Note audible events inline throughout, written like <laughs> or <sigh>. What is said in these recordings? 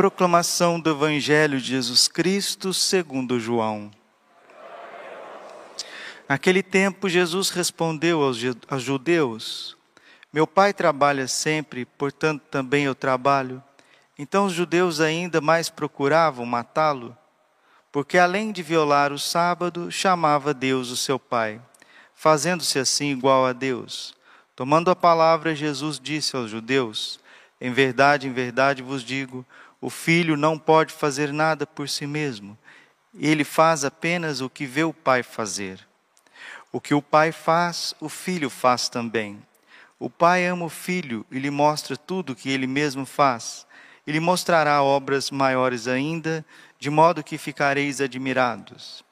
Proclamação do Evangelho de Jesus Cristo segundo João. Naquele tempo, Jesus respondeu aos judeus: Meu pai trabalha sempre, portanto também eu trabalho. Então os judeus ainda mais procuravam matá-lo, porque além de violar o sábado, chamava Deus o seu pai, fazendo-se assim igual a Deus. Tomando a palavra, Jesus disse aos judeus: Em verdade, em verdade vos digo, o filho não pode fazer nada por si mesmo. Ele faz apenas o que vê o pai fazer. O que o pai faz, o filho faz também. O pai ama o filho e lhe mostra tudo o que ele mesmo faz e lhe mostrará obras maiores ainda, de modo que ficareis admirados.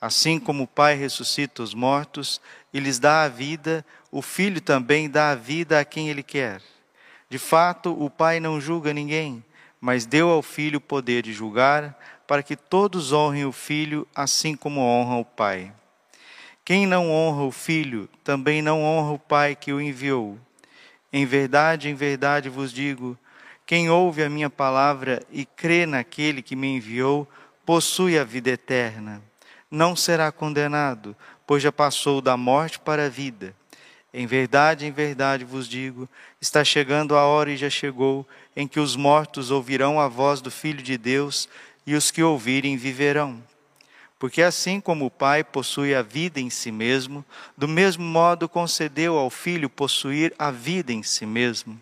Assim como o Pai ressuscita os mortos e lhes dá a vida, o Filho também dá a vida a quem ele quer. De fato, o Pai não julga ninguém, mas deu ao Filho o poder de julgar, para que todos honrem o Filho assim como honram o Pai. Quem não honra o Filho, também não honra o Pai que o enviou. Em verdade, em verdade vos digo, quem ouve a minha palavra e crê naquele que me enviou, possui a vida eterna. Não será condenado, pois já passou da morte para a vida. Em verdade, em verdade vos digo: está chegando a hora e já chegou, em que os mortos ouvirão a voz do Filho de Deus, e os que ouvirem viverão. Porque assim como o Pai possui a vida em si mesmo, do mesmo modo concedeu ao Filho possuir a vida em si mesmo.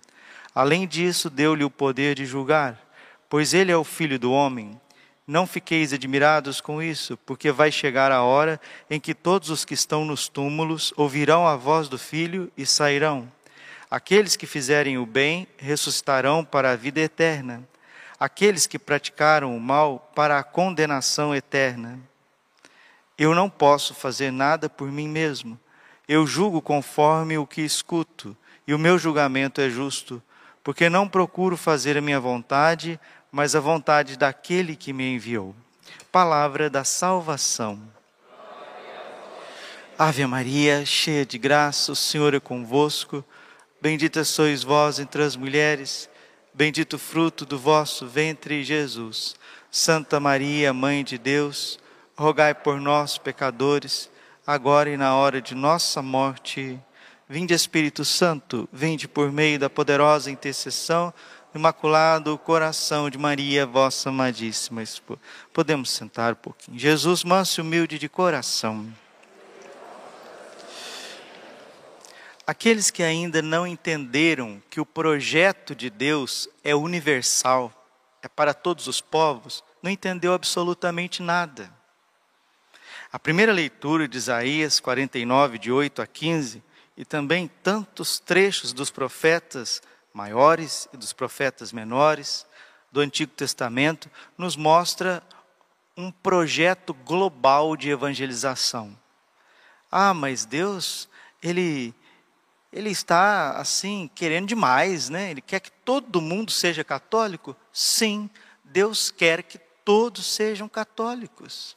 Além disso, deu-lhe o poder de julgar, pois ele é o filho do homem. Não fiqueis admirados com isso, porque vai chegar a hora em que todos os que estão nos túmulos ouvirão a voz do filho e sairão. Aqueles que fizerem o bem ressuscitarão para a vida eterna. Aqueles que praticaram o mal para a condenação eterna. Eu não posso fazer nada por mim mesmo. Eu julgo conforme o que escuto, e o meu julgamento é justo porque não procuro fazer a minha vontade, mas a vontade daquele que me enviou. Palavra da salvação. Ave Maria, cheia de graça, o Senhor é convosco. Bendita sois vós entre as mulheres, bendito o fruto do vosso ventre, Jesus. Santa Maria, Mãe de Deus, rogai por nós, pecadores, agora e na hora de nossa morte. Vinde Espírito Santo, vinde por meio da poderosa intercessão do Imaculado Coração de Maria, vossa amadíssima esposa. Podemos sentar um pouquinho. Jesus, manso e humilde de coração. Aqueles que ainda não entenderam que o projeto de Deus é universal, é para todos os povos, não entendeu absolutamente nada. A primeira leitura de Isaías 49, de 8 a 15, e também tantos trechos dos profetas maiores e dos profetas menores do Antigo Testamento nos mostra um projeto global de evangelização. Ah, mas Deus, ele ele está assim querendo demais, né? Ele quer que todo mundo seja católico? Sim, Deus quer que todos sejam católicos.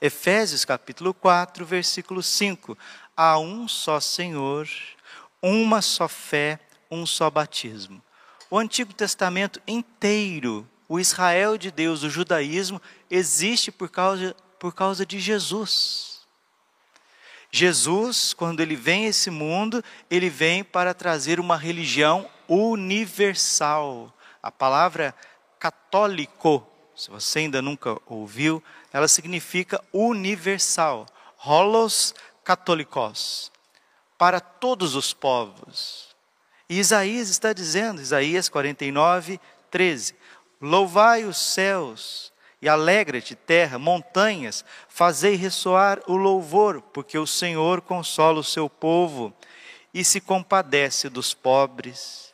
Efésios capítulo 4, versículo 5 há um só Senhor, uma só fé, um só batismo. O Antigo Testamento inteiro, o Israel de Deus, o judaísmo, existe por causa, por causa de Jesus. Jesus, quando ele vem a esse mundo, ele vem para trazer uma religião universal. A palavra católico, se você ainda nunca ouviu, ela significa universal. Holos católicos, para todos os povos. E Isaías está dizendo, Isaías 49, 13: Louvai os céus e alegra-te, terra, montanhas, fazei ressoar o louvor, porque o Senhor consola o seu povo e se compadece dos pobres.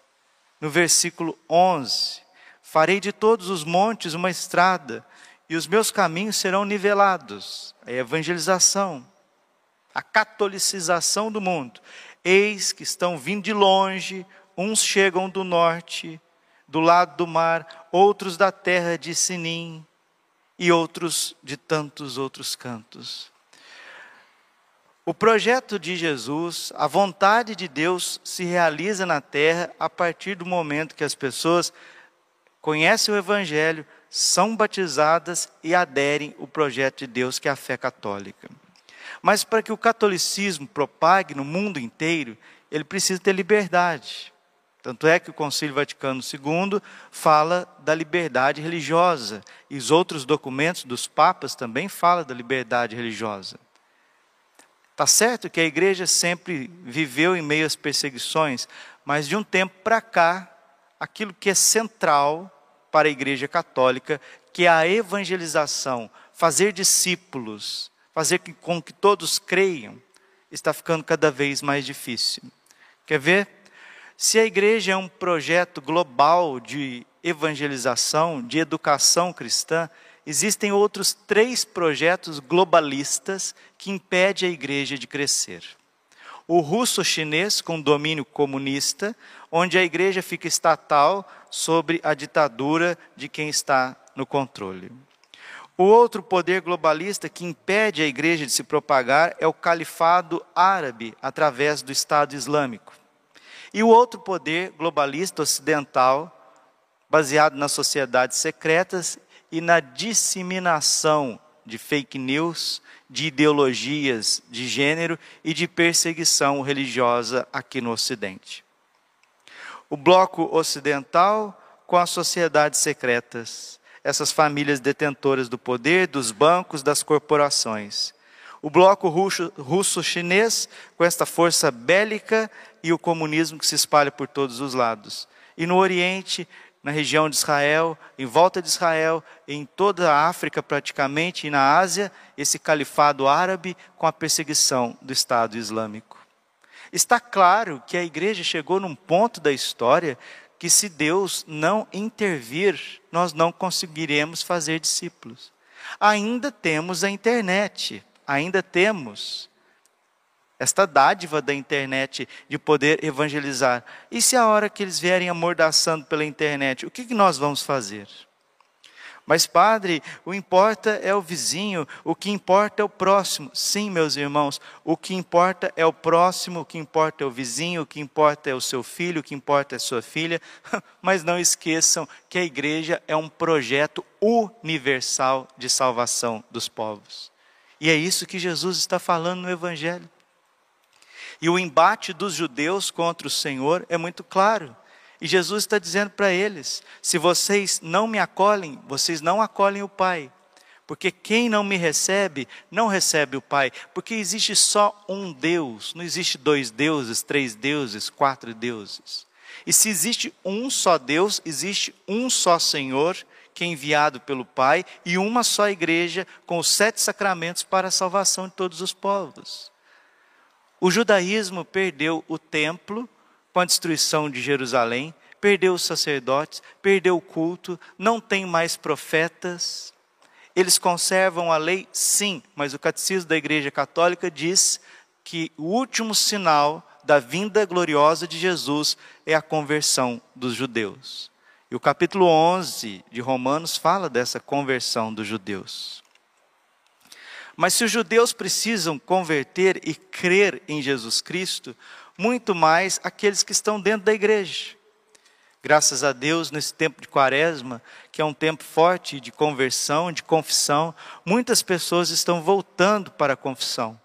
No versículo 11: Farei de todos os montes uma estrada, e os meus caminhos serão nivelados. A evangelização a catolicização do mundo. Eis que estão vindo de longe, uns chegam do norte, do lado do mar, outros da terra de Sinim e outros de tantos outros cantos. O projeto de Jesus, a vontade de Deus se realiza na terra a partir do momento que as pessoas conhecem o Evangelho, são batizadas e aderem ao projeto de Deus, que é a fé católica. Mas para que o catolicismo propague no mundo inteiro, ele precisa ter liberdade. Tanto é que o Concílio Vaticano II fala da liberdade religiosa, e os outros documentos dos papas também falam da liberdade religiosa. Está certo que a igreja sempre viveu em meio às perseguições, mas de um tempo para cá, aquilo que é central para a igreja católica, que é a evangelização, fazer discípulos, fazer com que todos creiam, está ficando cada vez mais difícil. Quer ver? Se a igreja é um projeto global de evangelização, de educação cristã, existem outros três projetos globalistas que impedem a igreja de crescer. O russo-chinês, com domínio comunista, onde a igreja fica estatal sobre a ditadura de quem está no controle. O outro poder globalista que impede a igreja de se propagar é o califado árabe, através do Estado Islâmico. E o outro poder globalista ocidental, baseado nas sociedades secretas e na disseminação de fake news, de ideologias de gênero e de perseguição religiosa aqui no Ocidente. O bloco ocidental com as sociedades secretas, essas famílias detentoras do poder, dos bancos, das corporações. O bloco russo-chinês com esta força bélica e o comunismo que se espalha por todos os lados. E no Oriente, na região de Israel, em volta de Israel, em toda a África praticamente e na Ásia, esse califado árabe com a perseguição do Estado Islâmico. Está claro que a igreja chegou num ponto da história que, se Deus não intervir, nós não conseguiremos fazer discípulos. Ainda temos a internet, ainda temos esta dádiva da internet de poder evangelizar. E se a hora que eles vierem amordaçando pela internet, o que, nós vamos fazer? Mas, padre, o importa é o vizinho, o que importa é o próximo. Sim, meus irmãos, o que importa é o próximo, o que importa é o vizinho, o que importa é o seu filho, o que importa é a sua filha. <laughs> Mas não esqueçam que a igreja é um projeto universal de salvação dos povos. E é isso que Jesus está falando no Evangelho. E o embate dos judeus contra o Senhor é muito claro. E Jesus está dizendo para eles: se vocês não me acolhem, vocês não acolhem o Pai. Porque quem não me recebe, não recebe o Pai. Porque existe só um Deus, não existe dois deuses, três deuses, quatro deuses. E se existe um só Deus, existe um só Senhor, que é enviado pelo Pai, e uma só igreja com os sete sacramentos para a salvação de todos os povos. O judaísmo perdeu o templo com a destruição de Jerusalém, perdeu os sacerdotes, perdeu o culto, não tem mais profetas. Eles conservam a lei? Sim, mas o catecismo da Igreja Católica diz que o último sinal da vinda gloriosa de Jesus é a conversão dos judeus. E o capítulo 11 de Romanos fala dessa conversão dos judeus. Mas se os judeus precisam converter e crer em Jesus Cristo, muito mais aqueles que estão dentro da igreja. Graças a Deus, nesse tempo de quaresma, que é um tempo forte de conversão, de confissão, muitas pessoas estão voltando para a confissão.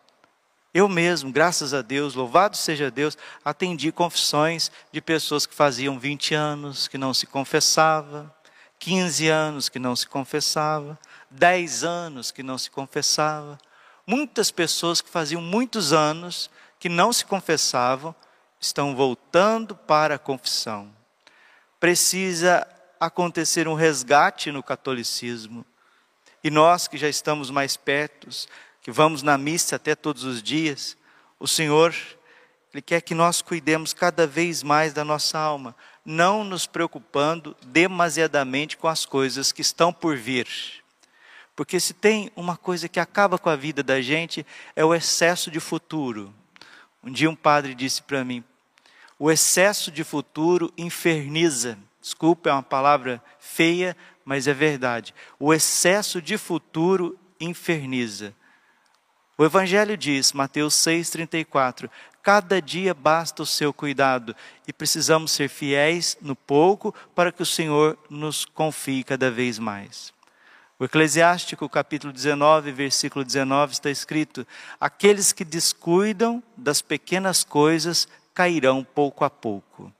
Eu mesmo, graças a Deus, louvado seja Deus, atendi confissões de pessoas que faziam 20 anos que não se confessava, 15 anos que não se confessava, dez anos que não se confessava. Muitas pessoas que faziam muitos anos que não se confessavam estão voltando para a confissão. Precisa acontecer um resgate no catolicismo. E nós que já estamos mais perto, que vamos na missa até todos os dias, o Senhor, Ele quer que nós cuidemos cada vez mais da nossa alma, não nos preocupando demasiadamente com as coisas que estão por vir. Porque se tem uma coisa que acaba com a vida da gente, é o excesso de futuro. Um dia um padre disse para mim: o excesso de futuro inferniza. Desculpa, é uma palavra feia, mas é verdade. O excesso de futuro inferniza. O Evangelho diz, Mateus 6,34: Cada dia basta o seu cuidado e precisamos ser fiéis no pouco para que o Senhor nos confie cada vez mais. O Eclesiástico, capítulo 19, versículo 19, está escrito: Aqueles que descuidam das pequenas coisas cairão pouco a pouco.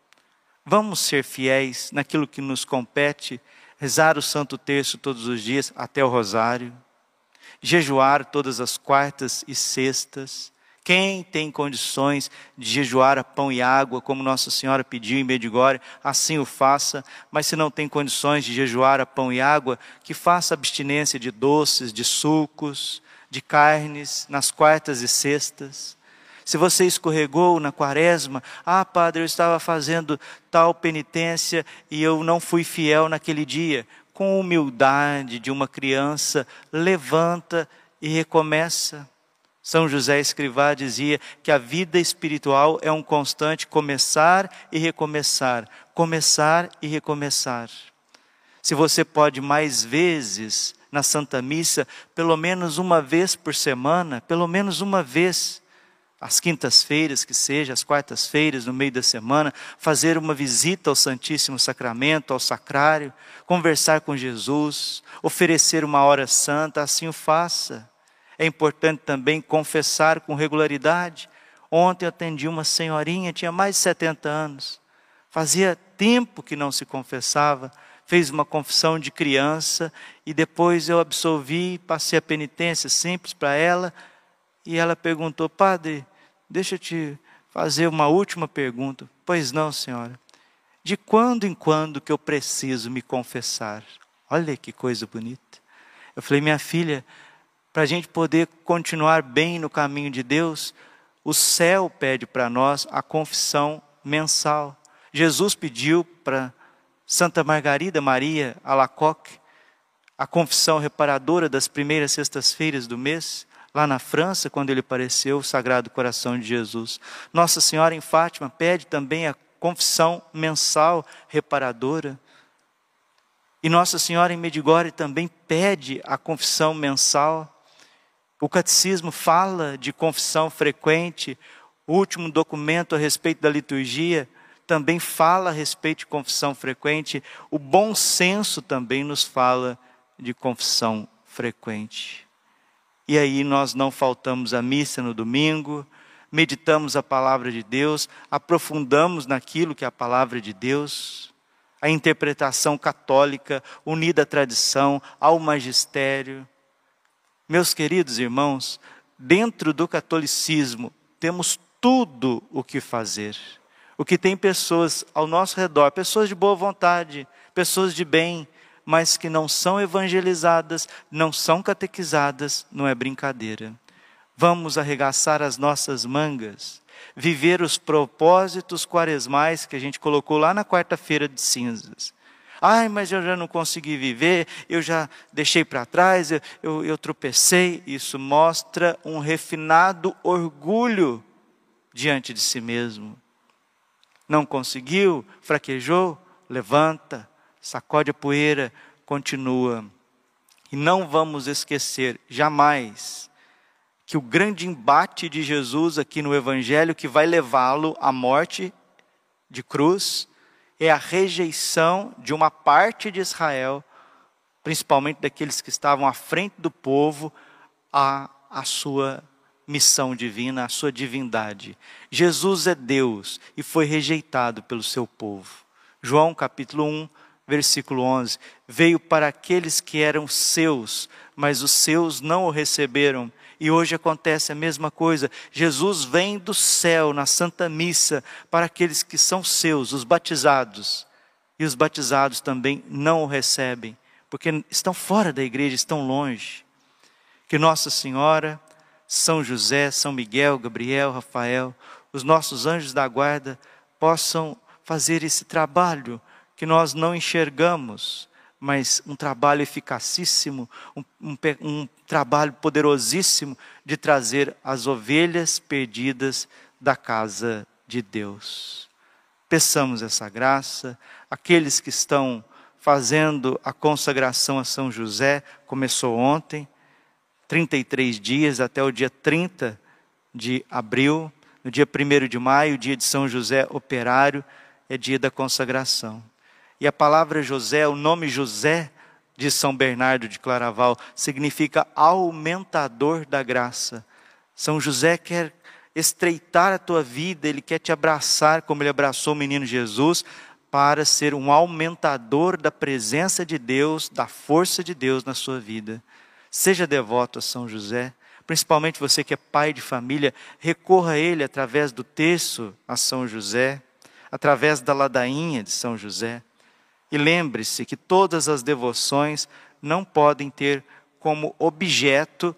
Vamos ser fiéis naquilo que nos compete, rezar o Santo Terço todos os dias até o Rosário, jejuar todas as quartas e sextas, quem tem condições de jejuar a pão e água, como Nossa Senhora pediu em Medigore, assim o faça. Mas se não tem condições de jejuar a pão e água, que faça abstinência de doces, de sucos, de carnes, nas quartas e sextas. Se você escorregou na quaresma, ah, padre, eu estava fazendo tal penitência e eu não fui fiel naquele dia. Com humildade de uma criança, levanta e recomeça são José Escrivá dizia que a vida espiritual é um constante começar e recomeçar, começar e recomeçar. Se você pode mais vezes na Santa Missa, pelo menos uma vez por semana, pelo menos uma vez, às quintas-feiras que seja, às quartas-feiras, no meio da semana, fazer uma visita ao Santíssimo Sacramento, ao sacrário, conversar com Jesus, oferecer uma hora santa, assim o faça. É importante também confessar com regularidade. Ontem eu atendi uma senhorinha, tinha mais de 70 anos. Fazia tempo que não se confessava, fez uma confissão de criança e depois eu absolvi, passei a penitência simples para ela e ela perguntou: Padre, deixa eu te fazer uma última pergunta. Pois não, senhora. De quando em quando que eu preciso me confessar? Olha que coisa bonita. Eu falei: Minha filha, para a gente poder continuar bem no caminho de Deus, o céu pede para nós a confissão mensal. Jesus pediu para Santa Margarida Maria Alacoque a confissão reparadora das primeiras sextas-feiras do mês, lá na França, quando ele apareceu, o Sagrado Coração de Jesus. Nossa Senhora em Fátima pede também a confissão mensal reparadora. E Nossa Senhora em Medigore também pede a confissão mensal o catecismo fala de confissão frequente, o último documento a respeito da liturgia também fala a respeito de confissão frequente, o bom senso também nos fala de confissão frequente. E aí nós não faltamos à missa no domingo, meditamos a palavra de Deus, aprofundamos naquilo que é a palavra de Deus, a interpretação católica unida à tradição, ao magistério meus queridos irmãos, dentro do catolicismo temos tudo o que fazer. O que tem pessoas ao nosso redor, pessoas de boa vontade, pessoas de bem, mas que não são evangelizadas, não são catequizadas, não é brincadeira. Vamos arregaçar as nossas mangas, viver os propósitos quaresmais que a gente colocou lá na quarta-feira de cinzas. Ai, mas eu já não consegui viver, eu já deixei para trás, eu, eu, eu tropecei. Isso mostra um refinado orgulho diante de si mesmo. Não conseguiu, fraquejou, levanta, sacode a poeira, continua. E não vamos esquecer jamais que o grande embate de Jesus aqui no Evangelho, que vai levá-lo à morte de cruz, é a rejeição de uma parte de Israel, principalmente daqueles que estavam à frente do povo, a sua missão divina, a sua divindade. Jesus é Deus e foi rejeitado pelo seu povo. João capítulo 1, versículo 11: Veio para aqueles que eram seus, mas os seus não o receberam. E hoje acontece a mesma coisa. Jesus vem do céu na Santa Missa para aqueles que são seus, os batizados. E os batizados também não o recebem, porque estão fora da igreja, estão longe. Que Nossa Senhora, São José, São Miguel, Gabriel, Rafael, os nossos anjos da guarda possam fazer esse trabalho que nós não enxergamos, mas um trabalho eficacíssimo, um, um, um trabalho poderosíssimo de trazer as ovelhas perdidas da casa de Deus. Peçamos essa graça, aqueles que estão fazendo a consagração a São José, começou ontem, 33 dias até o dia 30 de abril, No dia 1 de maio, dia de São José Operário, é dia da consagração. E a palavra José, o nome José de São Bernardo de Claraval, significa aumentador da graça. São José quer estreitar a tua vida, ele quer te abraçar como ele abraçou o menino Jesus, para ser um aumentador da presença de Deus, da força de Deus na sua vida. Seja devoto a São José, principalmente você que é pai de família, recorra a ele através do texto a São José, através da ladainha de São José. E lembre-se que todas as devoções não podem ter como objeto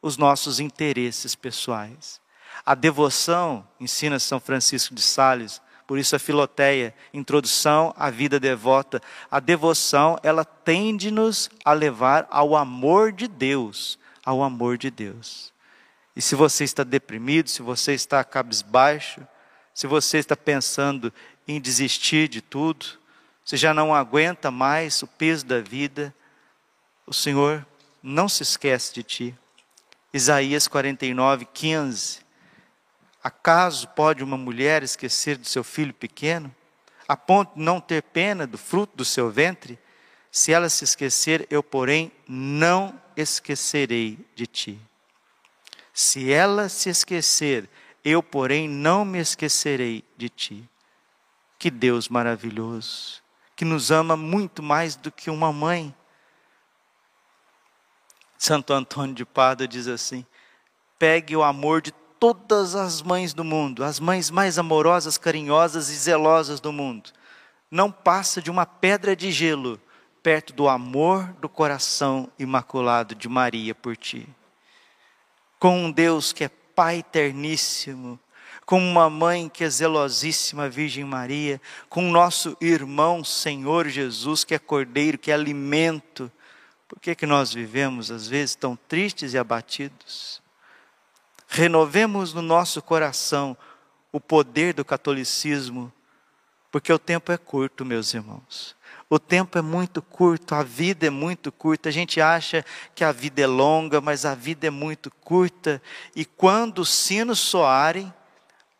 os nossos interesses pessoais. A devoção, ensina São Francisco de Sales, por isso a Filoteia, introdução à vida devota, a devoção, ela tende-nos a levar ao amor de Deus, ao amor de Deus. E se você está deprimido, se você está cabisbaixo, se você está pensando em desistir de tudo, se já não aguenta mais o peso da vida, o Senhor não se esquece de ti. Isaías 49, 15. Acaso pode uma mulher esquecer do seu filho pequeno, a ponto de não ter pena do fruto do seu ventre? Se ela se esquecer, eu, porém, não esquecerei de ti. Se ela se esquecer, eu, porém, não me esquecerei de ti. Que Deus maravilhoso, que nos ama muito mais do que uma mãe. Santo Antônio de Pádua diz assim: pegue o amor de todas as mães do mundo, as mães mais amorosas, carinhosas e zelosas do mundo, não passa de uma pedra de gelo perto do amor do coração imaculado de Maria por ti. Com um Deus que é Pai eterníssimo, com uma mãe que é zelosíssima, Virgem Maria, com nosso irmão Senhor Jesus, que é cordeiro, que é alimento. Por que, que nós vivemos, às vezes, tão tristes e abatidos? renovemos no nosso coração o poder do catolicismo, porque o tempo é curto, meus irmãos. O tempo é muito curto, a vida é muito curta. A gente acha que a vida é longa, mas a vida é muito curta. E quando os sinos soarem,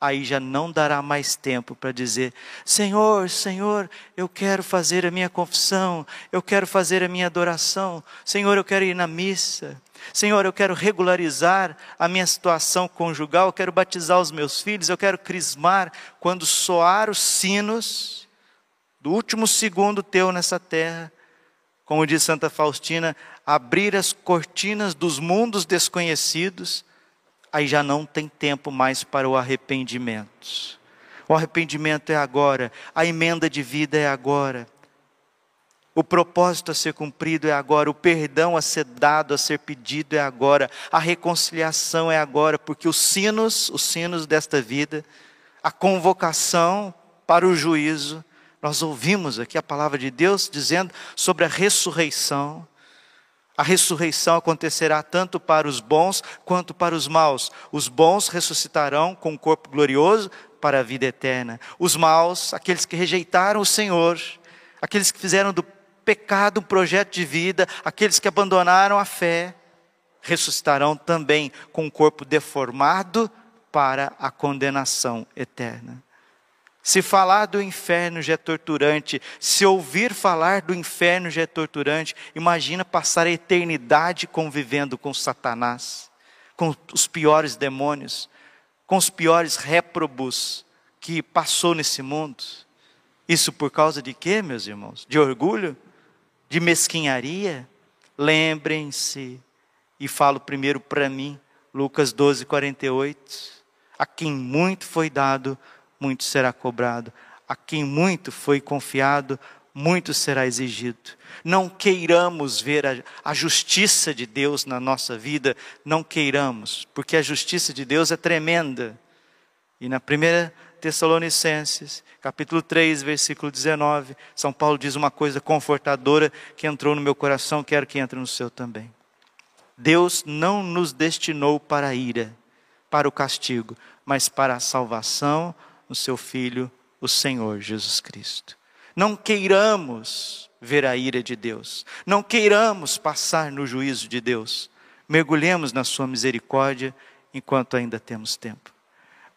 aí já não dará mais tempo para dizer: Senhor, Senhor, eu quero fazer a minha confissão, eu quero fazer a minha adoração, Senhor, eu quero ir na missa, Senhor, eu quero regularizar a minha situação conjugal, eu quero batizar os meus filhos, eu quero crismar quando soar os sinos do último segundo teu nessa terra. Como diz Santa Faustina, abrir as cortinas dos mundos desconhecidos aí já não tem tempo mais para o arrependimento. O arrependimento é agora, a emenda de vida é agora. O propósito a ser cumprido é agora, o perdão a ser dado, a ser pedido é agora, a reconciliação é agora, porque os sinos, os sinos desta vida, a convocação para o juízo, nós ouvimos aqui a palavra de Deus dizendo sobre a ressurreição, a ressurreição acontecerá tanto para os bons quanto para os maus. Os bons ressuscitarão com um corpo glorioso para a vida eterna. Os maus, aqueles que rejeitaram o Senhor, aqueles que fizeram do pecado um projeto de vida, aqueles que abandonaram a fé, ressuscitarão também com um corpo deformado para a condenação eterna. Se falar do inferno já é torturante, se ouvir falar do inferno já é torturante, imagina passar a eternidade convivendo com Satanás, com os piores demônios, com os piores réprobos que passou nesse mundo. Isso por causa de quê, meus irmãos? De orgulho? De mesquinharia? Lembrem-se, e falo primeiro para mim, Lucas 12, 48. A quem muito foi dado, muito será cobrado. A quem muito foi confiado, muito será exigido. Não queiramos ver a, a, justiça de Deus na nossa vida, não queiramos, porque a justiça de Deus é tremenda. E na primeira Tessalonicenses, capítulo 3, versículo 19, São Paulo diz uma coisa confortadora que entrou no meu coração, quero que entre no seu também. Deus não nos destinou para a ira, para o castigo, mas para a salvação no seu Filho, o Senhor Jesus Cristo. Não queiramos ver a ira de Deus, não queiramos passar no juízo de Deus, mergulhemos na Sua misericórdia enquanto ainda temos tempo.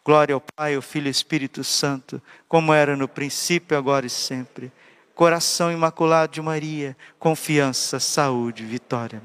Glória ao Pai, ao Filho e ao Espírito Santo, como era no princípio, agora e sempre. Coração imaculado de Maria, confiança, saúde, vitória.